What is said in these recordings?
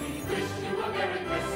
We wish you a Merry Christmas.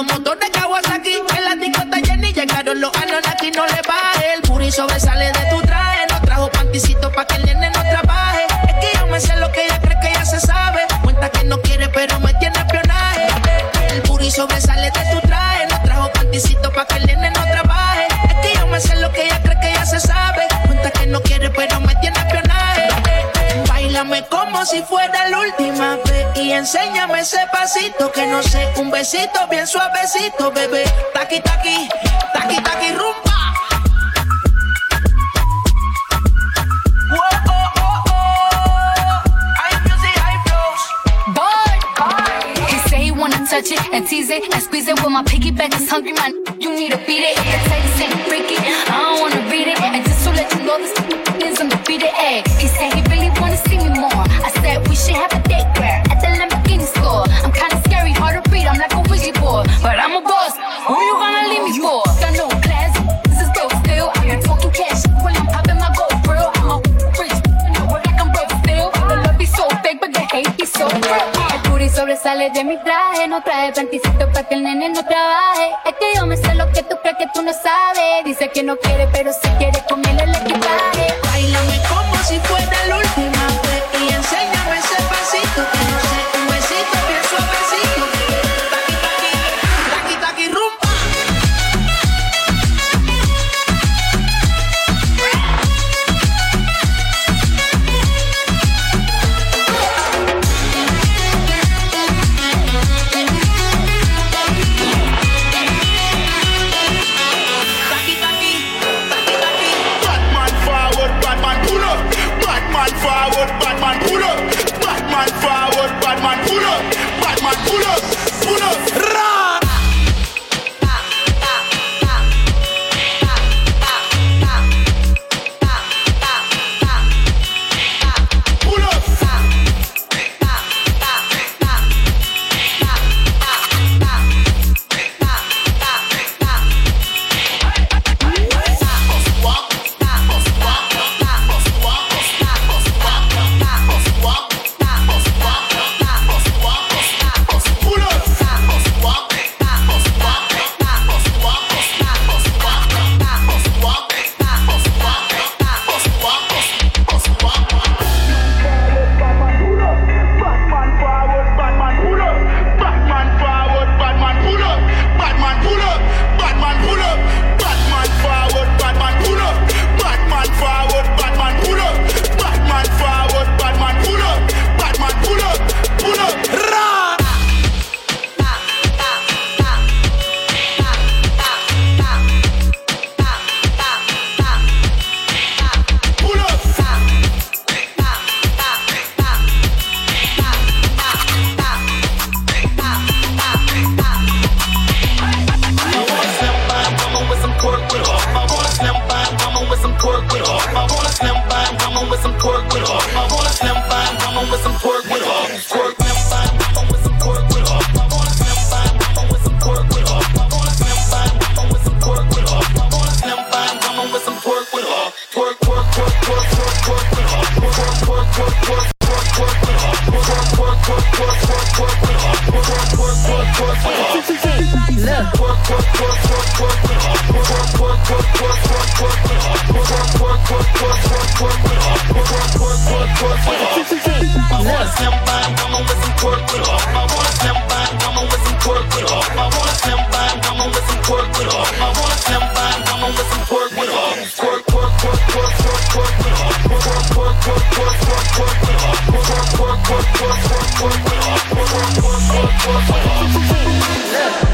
Los motores Kawasaki, el ático está lleno y llegaron los aquí no le baje. El puri sobresale de tu traje, no trajo panticito pa' que el nene no trabaje. Es que yo me sé lo que ella cree que ya se sabe, cuenta que no quiere pero me tiene espionaje. El puri sobresale como si fuera la última vez. Y enséñame ese pasito que no sé, un besito bien suavecito, bebé. Taqui, taqui, taqui, taqui, rumbo. Oh, oh, oh. touch it and tease it and squeeze it. With my piggyback is hungry, man. You need to beat it. The tightest ain't freaky. Uh. Sale de mi traje, no traje panticito para que el nene no trabaje. Es que yo me sé lo que tú crees que tú no sabes. Dice que no quiere, pero si quiere comerle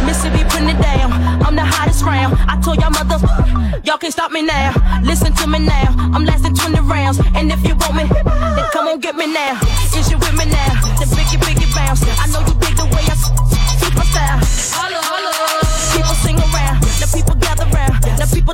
Mississippi it down. I'm the hottest round. I told y'all y'all can't stop me now. Listen to me now. I'm lasting 20 rounds. And if you want me, then come on get me now. Is you with me now?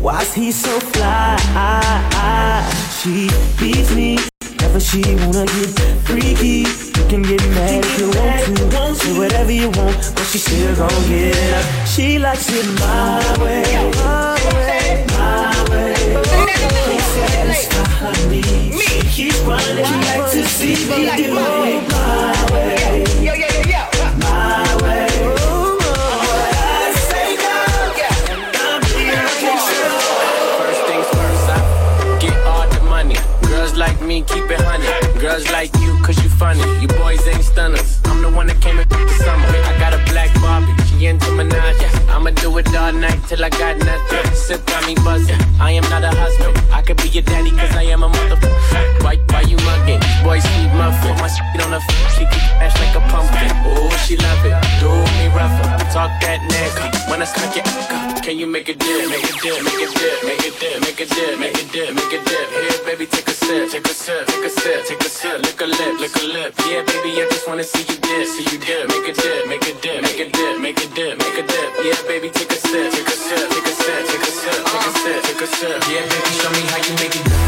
why's he so fly? She beats me, never she wanna get freaky. You can get mad if you want to, say whatever you want, but she still gon' get up. She likes it my way, my way, my way. Can't satisfy her needs. She keeps running, she likes to see me do it my way. My way. Like me, keep it honey. Girls like you, cause you funny. You boys ain't stunners. I'm the one that came in the summer. I got a black Barbie, she into Minaj. I'ma do it all night till I got nothing. Sip got me buzzing. I am not a husband. I could be your daddy, cause I am a motherfucker. Why, why you mugging? Boys keep muffin. My shit on the f- she keep ash like a pumpkin. Oh, she love it. Do me rougher. Talk that nasty. When I smack it, can you make a dip? Make a dip, make a dip, make a dip, make a dip, make a dip, sip, take a sip, take a sip, take a sip. Lick a lip, lick a lip. Yeah, baby, I just wanna see you dip, see you dip. Make a dip, make a dip, make a dip, make a dip, make a dip. Yeah, baby, take a sip, take a sip, take a sip, take a sip, take a sip, take a sip. Yeah, baby, show me how you make it.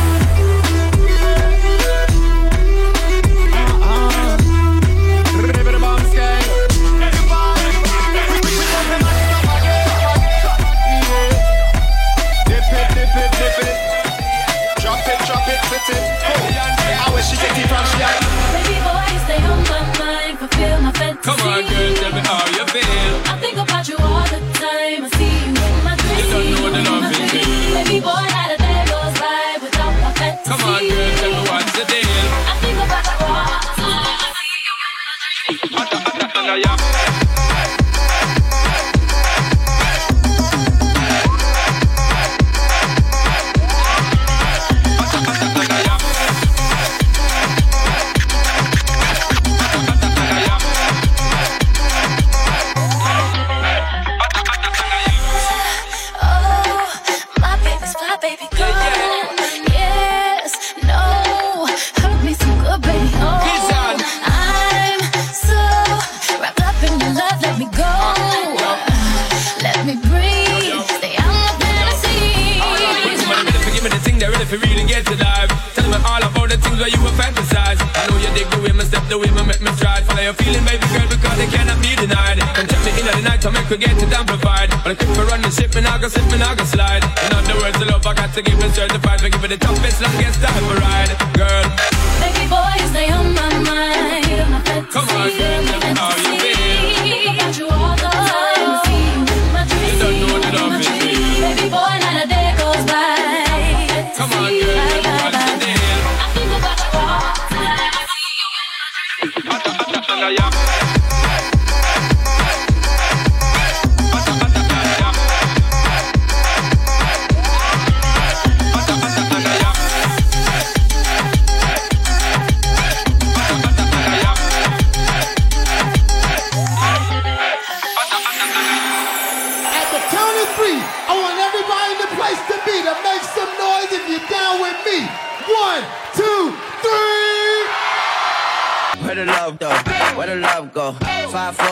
Stride. Follow your feeling, baby girl, because they cannot be denied. Come check me in the night to make we get it amplified. But I keep me running ship, me now go slip, me now go slide. In other words, the love I got to give it certified. For give it the toughest, longest time for ride, girl.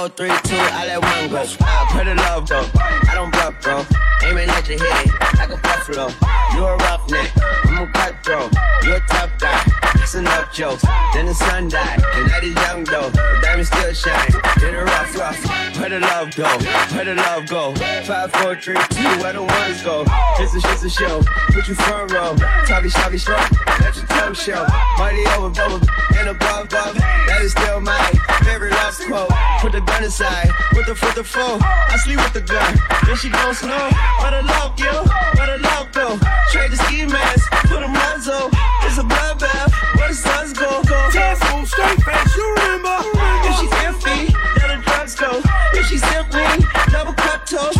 Four, three, two, I let one go. Where the love go? I don't bluff, bro. Aiming at your head like a buffalo. You a roughneck, I'm a cutthroat. You a tough guy. It's enough jokes. Then the sun died. The night is young though. The diamonds still shine. Then the rough, rough. Where the love go? Where the love go? Five, four, three, two, where the ones go? It's a, it's a show. Put you front row. Talky, shoppy, strut. Let your tongue show. Money over, double, and above, above. That is still my favorite love quote. Put the gun aside. Put the foot, the foe. I sleep with the gun. Then she gon' slow. Where the love go? Where the love go? Trade the ski mask. Put a muzzle. It's a bloodbath. Where the suns go? go. Telephone straight face, you remember? If she's empty, go. If she's simply double cut toe,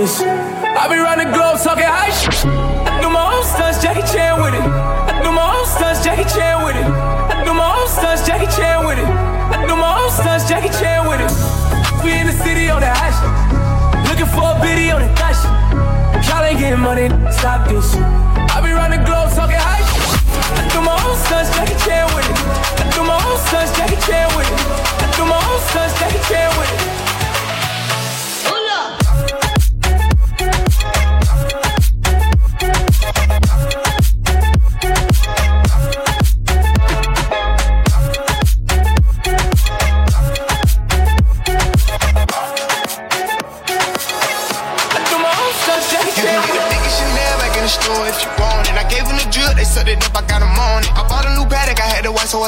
this. I be round the globe talking high shit. I do my own stunts, Jackie Chan with it. I do my own stunts, Jackie Chan with it. I do my own stunts, Jackie Chan with it. I do my own stunts, Jackie Chan with it. We in the city on that high shit. Looking for a biddy on that high shit. Y'all ain't getting money, stop this.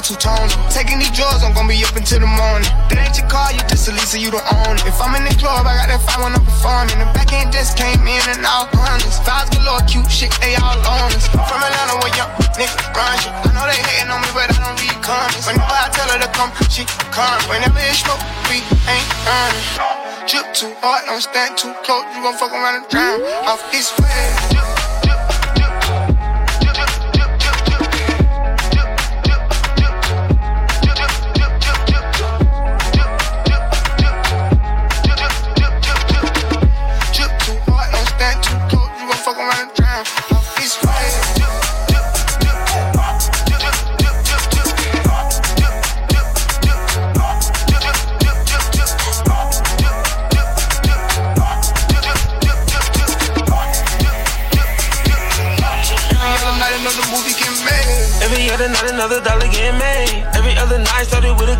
So I two-tone Taking these drugs, I'm gonna be up until the morning. That ain't your car, you just a so you don't own it. If I'm in the club, I got that fine when I'm performing. The back end just came in and all hundreds. Fives galore, cute shit, they all on us. From Atlanta, where young niggas run shit. I know they hating on me, but I don't read comments. Whenever I tell her to come, she come. Whenever it's smoke, we ain't earning. Drip too hard, don't stand too close, you gon' fuck around and drown. Off this way, drip.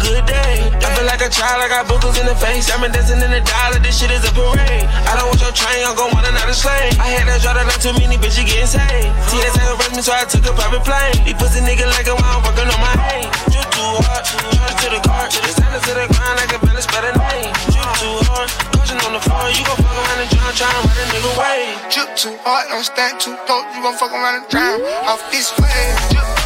Good day. I feel like a child, I got boogers in the face. I'm dancing in the dollar, this shit is a parade. I don't want your train, I'm gon' want another slave. I had that draw that not too many bitch, bitches getting saved. TSA arrest me, so I took a private plane. These pussy nigga like a while working on my head. You too hard, charge to the car. Stand to the ground like a balance better name. You too hard, coaching on the floor. You gon' fuck around and drown, try and ride a nigga way. Drip too hard, don't stand too close. You gon' fuck around and drown off this way. god,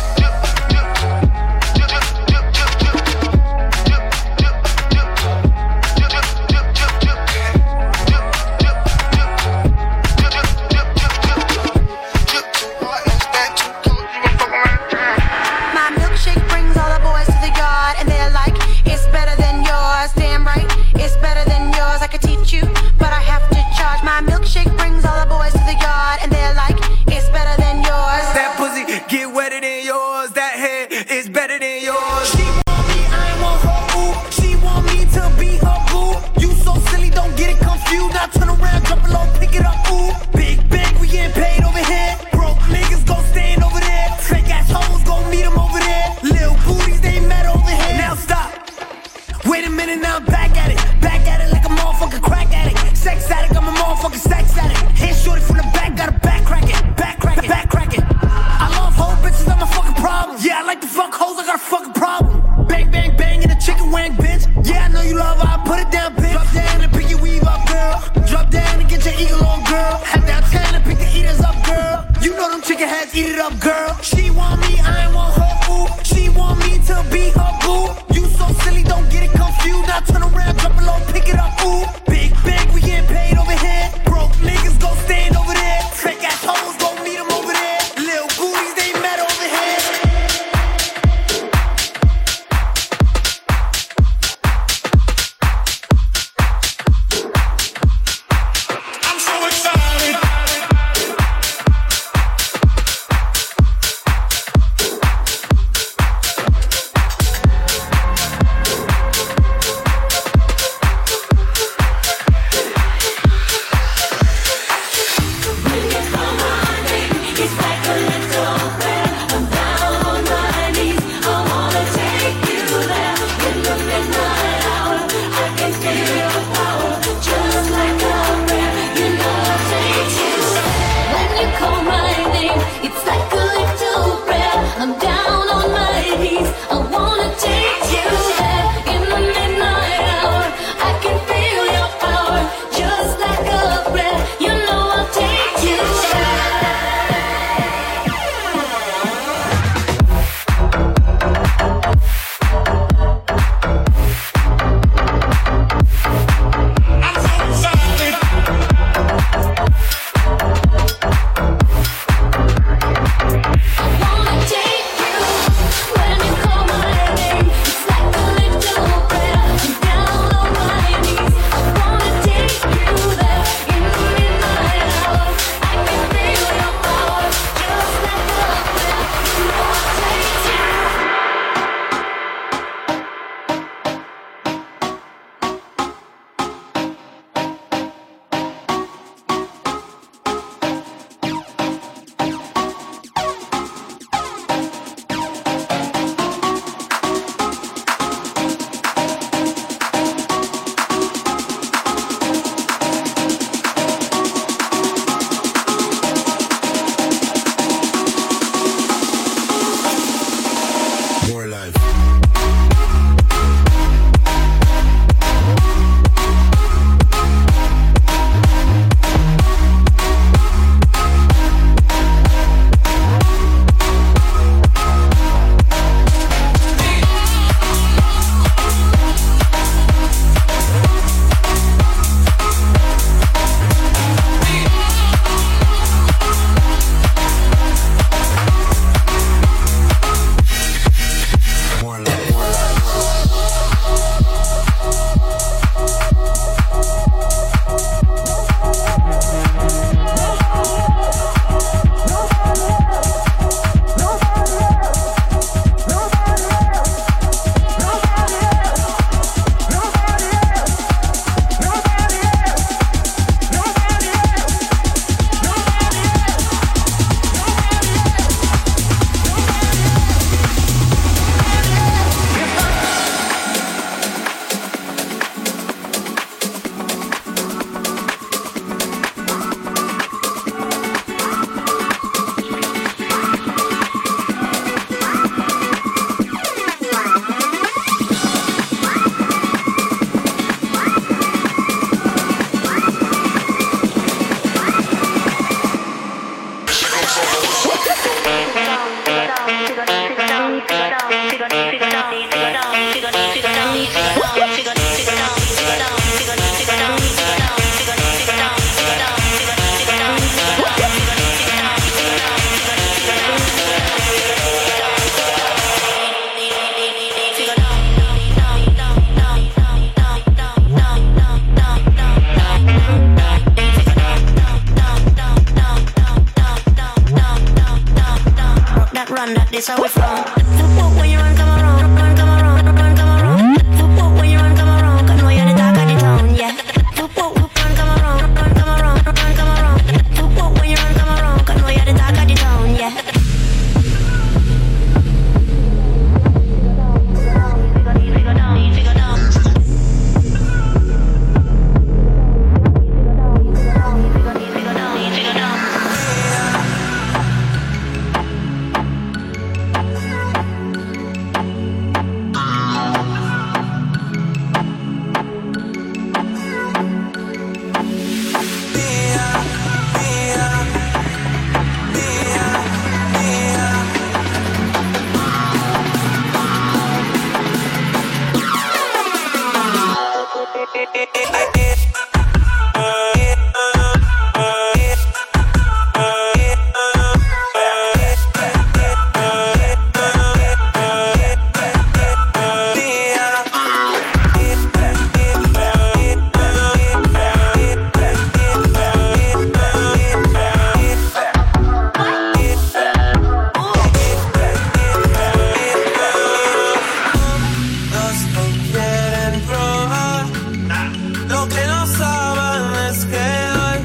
no saben es que hoy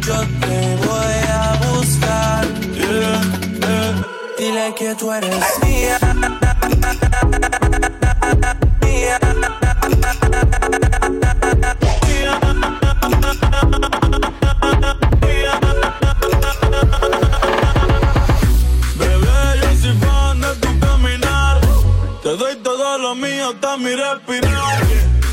yo te voy a buscar. Dile que tú eres mía. mía. Te doy todo lo mío, hasta mi respirar.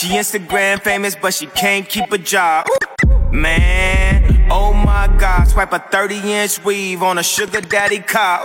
She Instagram famous, but she can't keep a job. Man, oh my god, swipe a 30 inch weave on a sugar daddy car.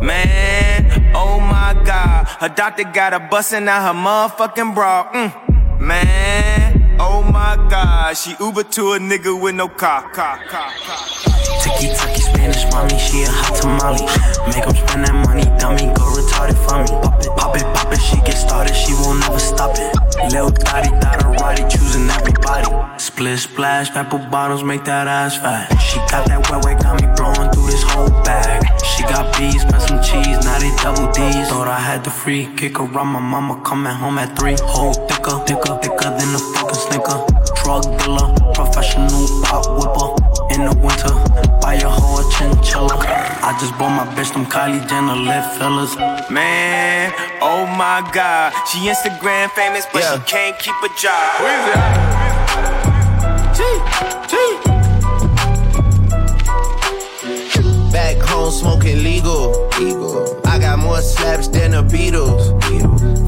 Man, oh my god, her doctor got her busting out her motherfucking bra. Mm. Man, oh my god, she Uber to a nigga with no car. car, car, car. Tiki taki Spanish mommy, she a hot tamale. Make 'em spend that money, dummy, go retarded for me. Pop it, pop it, pop it, she get started, she won't never stop it. Lil Dottie, Dotterati, choosing everybody. Split splash, apple bottles, make that ass fat. She got that wet wet, got me blowing through this whole bag. She got bees, spent some cheese, now they double D's. Thought I had the free kick around my mama coming home at three. Whole thicker, thicker, thicker than a fucking snicker. Drug dealer, professional pop whipper. In the winter, buy a whole chinchilla. I just bought my bitch some Kylie Jenner lip fillers. Man, oh my god, she Instagram famous, but she can't keep a job. G, G. Back home smoking legal. legal. I got more slaps than the Beatles.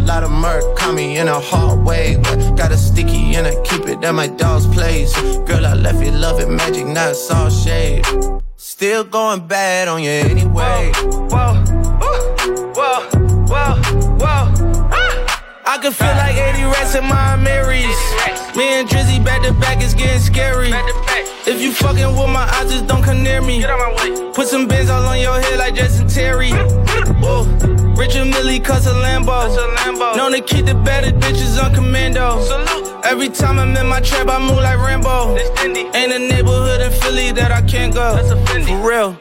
lot of murk caught me in a hard way. But got a sticky and I keep it at my dog's place. Girl, I left you love it magic, not all shade. Still going bad on you anyway. Whoa, ooh, whoa, whoa, whoa. Ah! I can feel like 80 rats in my Marys. Me and Drizzy back to back is getting scary. If you fucking with my eyes, just don't come near me. Get out my way. Put some bins all on your head like Jason Terry. Whoa. Richard Mille cuss a Lambo. Known to keep the better bitches on commando. Salute. Every time I'm in my trap, I move like Rambo. Ain't a neighborhood in Philly that I can't go. For real.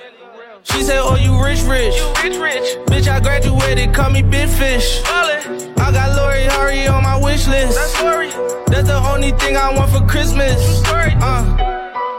She said, Oh, you rich, rich. You rich, rich. Bitch, I graduated, call me Big Fish. I got Lori Harvey on my wish list. That's Lori. That's the only thing I want for Christmas. Story. Uh.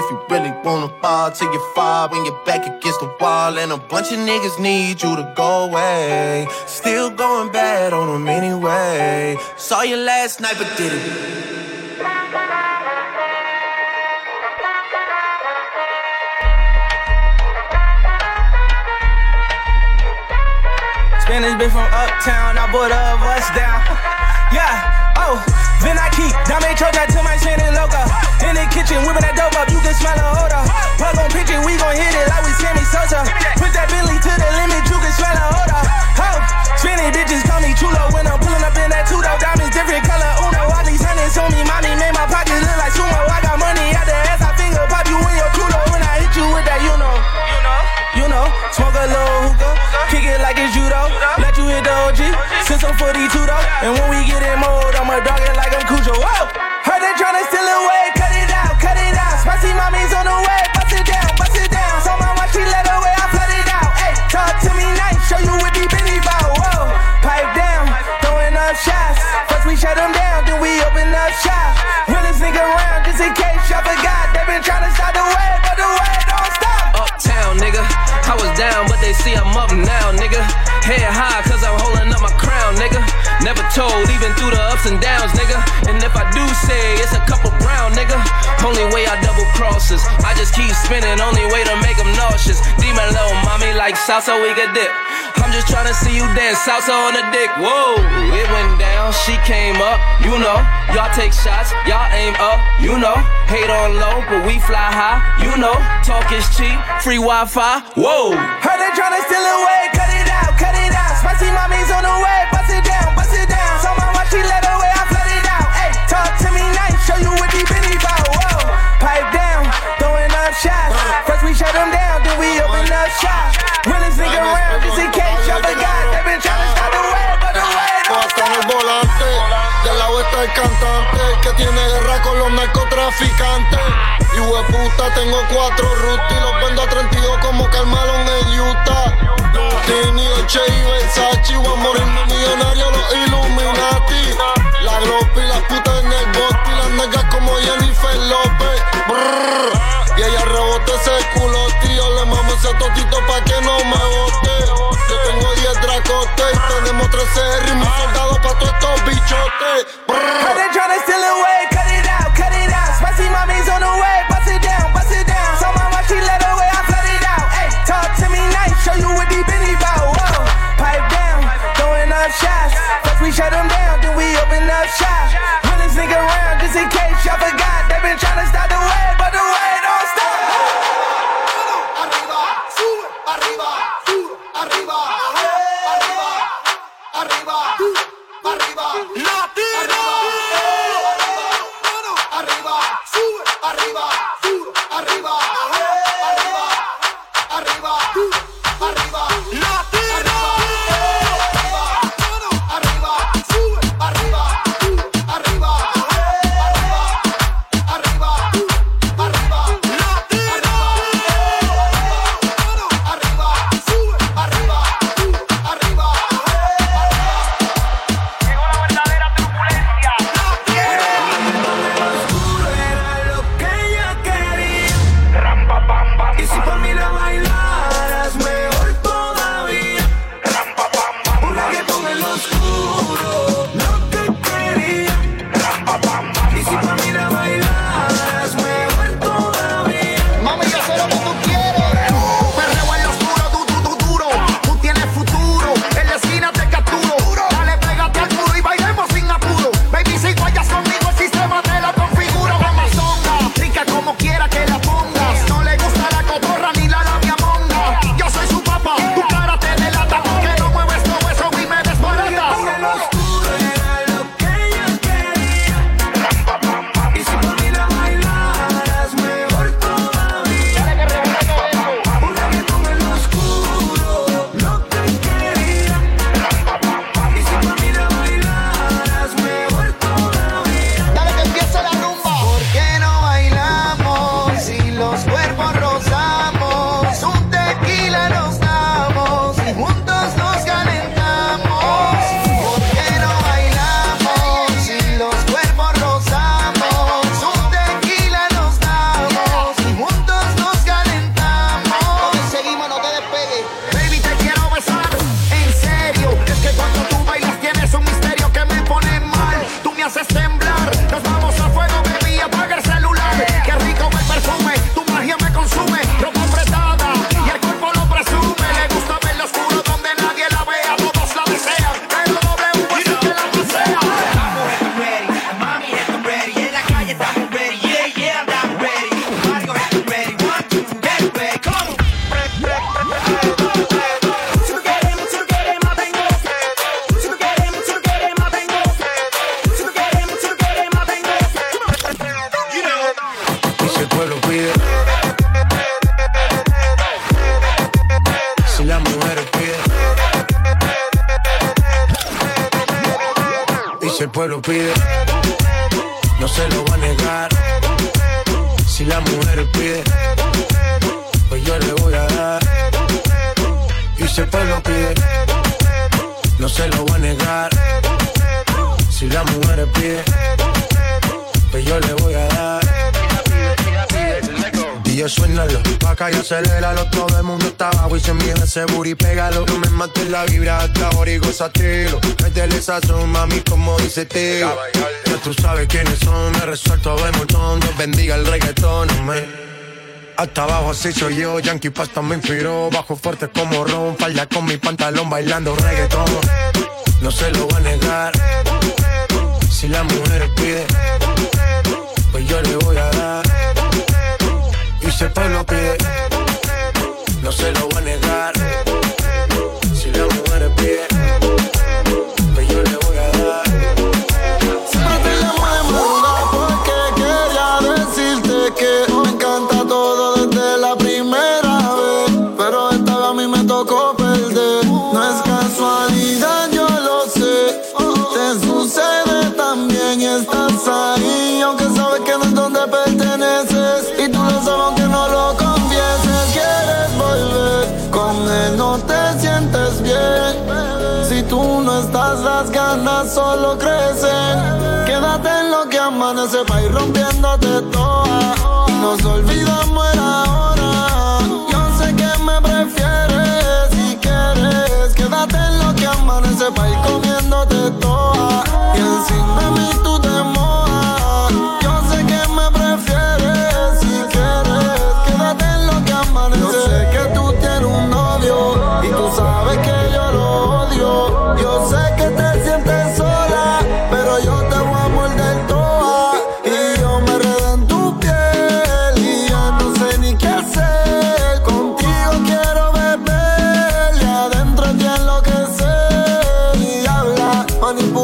If you really wanna fall till you fall when you're back against the wall. And a bunch of niggas need you to go away. Still going bad on them anyway. Saw you last night, but did it. Spanish bitch from uptown, I bought a bus down. yeah, oh, then I keep Dame Troja to my chin and loca. In the kitchen, whipping that dope up, you can smell a odor. Plug on picture, we gon' hit it like we Sammy Sosa. Put that Bentley to the limit, you can smell a odor. Oh, spinning bitches call me chulo when I'm pulling up in that two-door. Diamonds different color, uno. All these hundreds on me, mommy made my pockets look like sumo. I got money out the ass, I finger pop you in your culo. When I hit you with that, you know. You know, smoke a little hookah, kick it like it's judo. Let you hit the OG, since I'm 42 though. And when we get in mode, I'ma dog it like I'm Cujo. Whoa! Heard they tryna steal away, cut it out, cut it out. Spicy mommy's on the way, bust it down, bust it down. So my watch, she let away, I flood it out. Hey, talk to me nice, show you what deep Benny bout. Whoa, pipe down, throwing up shots. First we shut them down, then we open up shop. Realest nigga down, but they see I'm up now, nigga. Head high, cause I'm holding up my crown, nigga. Never told, even through the ups and downs, nigga. And if I do say it's a couple brown, nigga. Only way I double crosses. I just keep spinning, only way to make them nauseous. Demon little mommy like salsa, we could dip. I'm just trying to see you dance salsa on the dick. Whoa, it went down, she came up, you know. Y'all take shots, y'all aim up, you know. Hate on low, but we fly high, you know. Talk is cheap, free Wi Fi, whoa. Heard they tryna steal away, cut it out, cut it out. Spicy mommy's on the way, bust it down, bust it down. Told my wife she let away, I flood it out. Hey, talk to me nice, show you what deep in about. Whoa, pipe down, throwing up shots. First we shut them down, then we open up shop. Volante, del lado está el cantante que tiene guerra con los narcotraficantes. Y puta, tengo cuatro rutas y los vendo a 32 como Carmelo en Utah. Tini, Dolce y Versace, voy a morirme millonario los Illuminati. Y tenemos 13 R y mis pa' todos estos bichotes. Heard they tryna steal away, cut it out, cut it out. Spicy mommy's on the way, bust it down, bust it down. Told my wife she let away, I flood it out. Hey, talk to me nice, show you what deep in about. Whoa, pipe down, throwing up shots. First we shut them down, then we open up shop. Realest nigga around, just in case y'all forgot. They been tryna stop way, the way Hasta abajo así soy yo, Yankee Pasta me inspiró. Bajo fuerte como Ron, falla con mi pantalón bailando reggaetón. No se lo voy a negar. Si la mujer pide, pues yo le voy a dar. Y si el pueblo pide, no se lo voy a negar money, boy.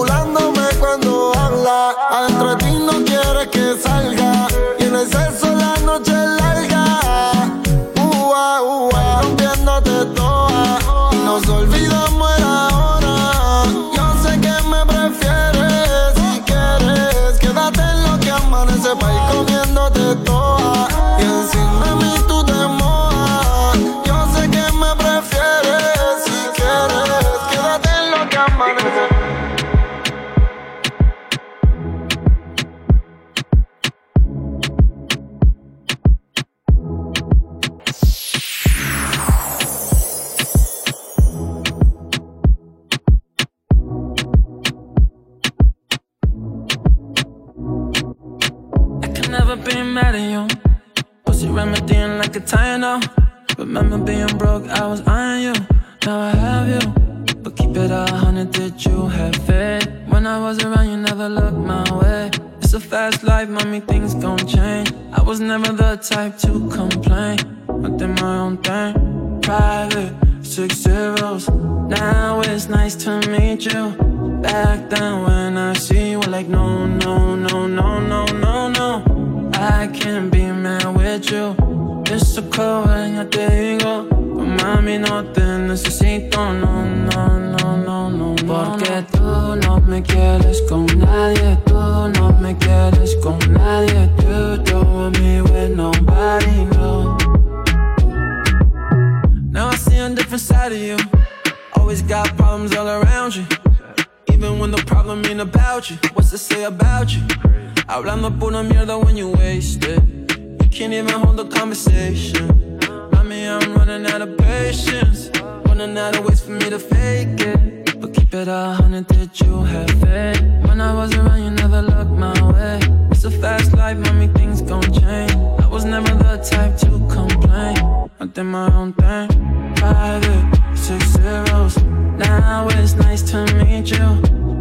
nadie. You don't want me with nobody, no. Now I see a different side of you. Always got problems all around you. Even when the problem ain't about you. What's to say about you? Hablando pura mierda when you wasted. You can't even hold a conversation. Mommy, I'm running out of patience. Running out of ways for me to fake it. But keep it a hundred, did you have faith? When I was around, you never looked my way a fast life, mommy, things gon' change. I was never the type to complain. I did my own thing. Private, six zeros. Now it's nice to meet you.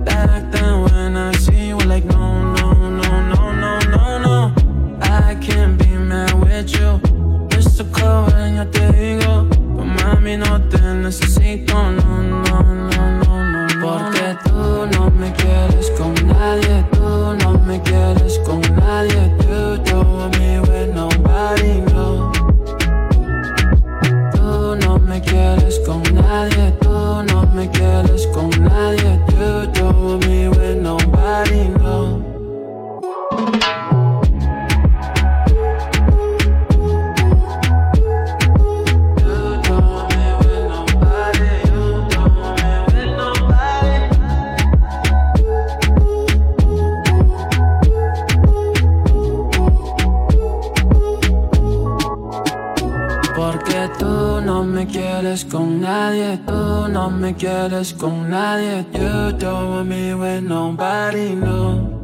Back then, when I see you, like, no, no, no, no, no, no, no. I can't be mad with you. Mr. so cold when yo te digo. But mami, no te necesito, no, no, no, no, no. Porque tú no me quieres conmigo. me quieres con nadie, tú no me quieres con nadie. You don't want me with nobody, no.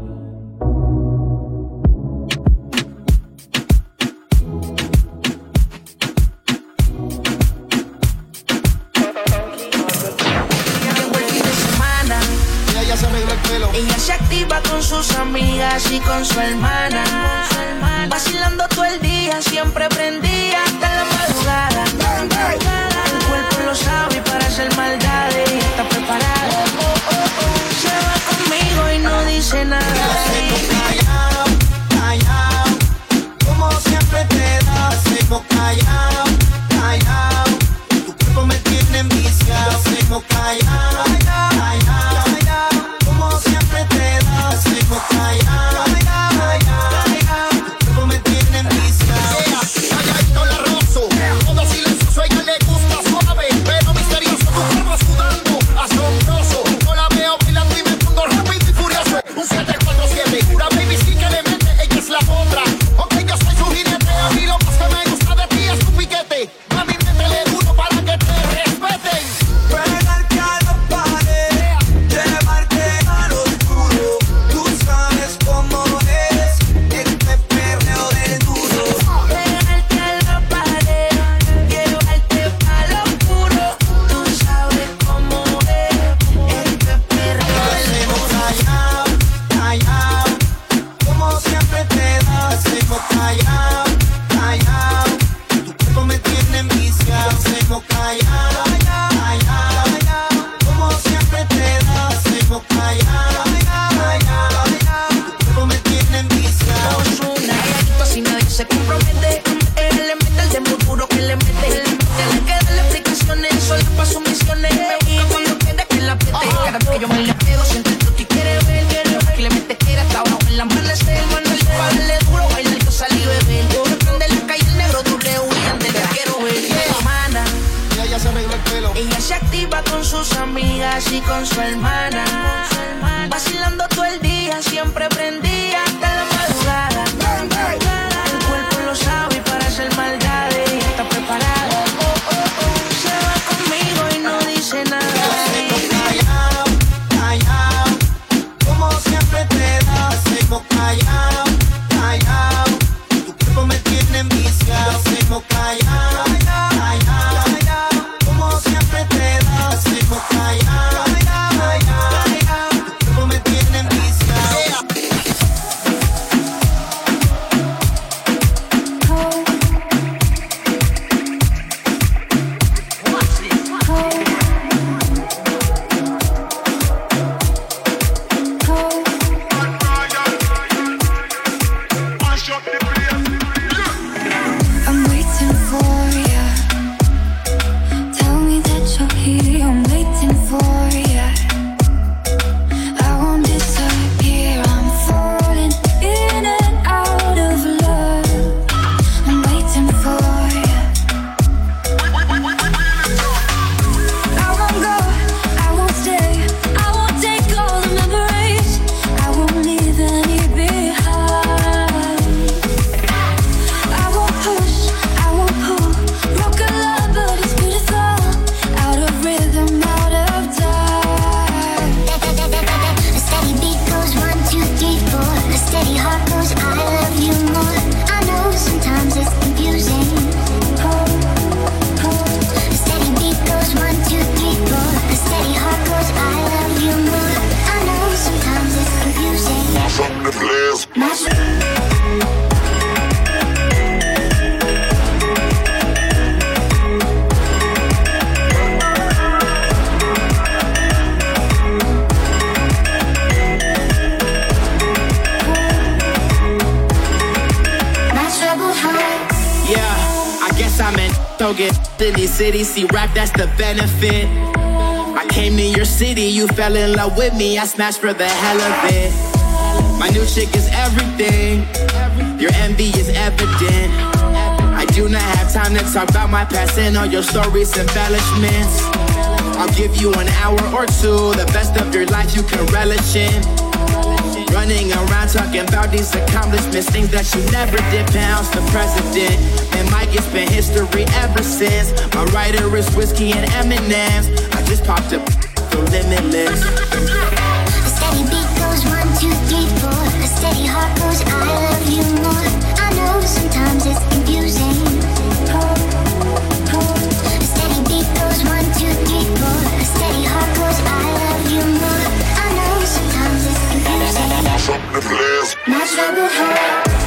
city, see rap, that's the benefit. I came to your city, you fell in love with me, I smashed for the hell of it. My new chick is everything, your envy is evident. I do not have time to talk about my past and all your stories, embellishments. I'll give you an hour or two, the best of your life you can relish in. Running around talking about these accomplishments, things that you never did. Pounds the president, and Mike, it's been history ever since. My writer is whiskey and M&M's. I just popped up the limitless. A steady beat goes one, two, three, four. A steady heart goes, I love you more. I know sometimes it's confusing. Sometimes it's. My troubled heart.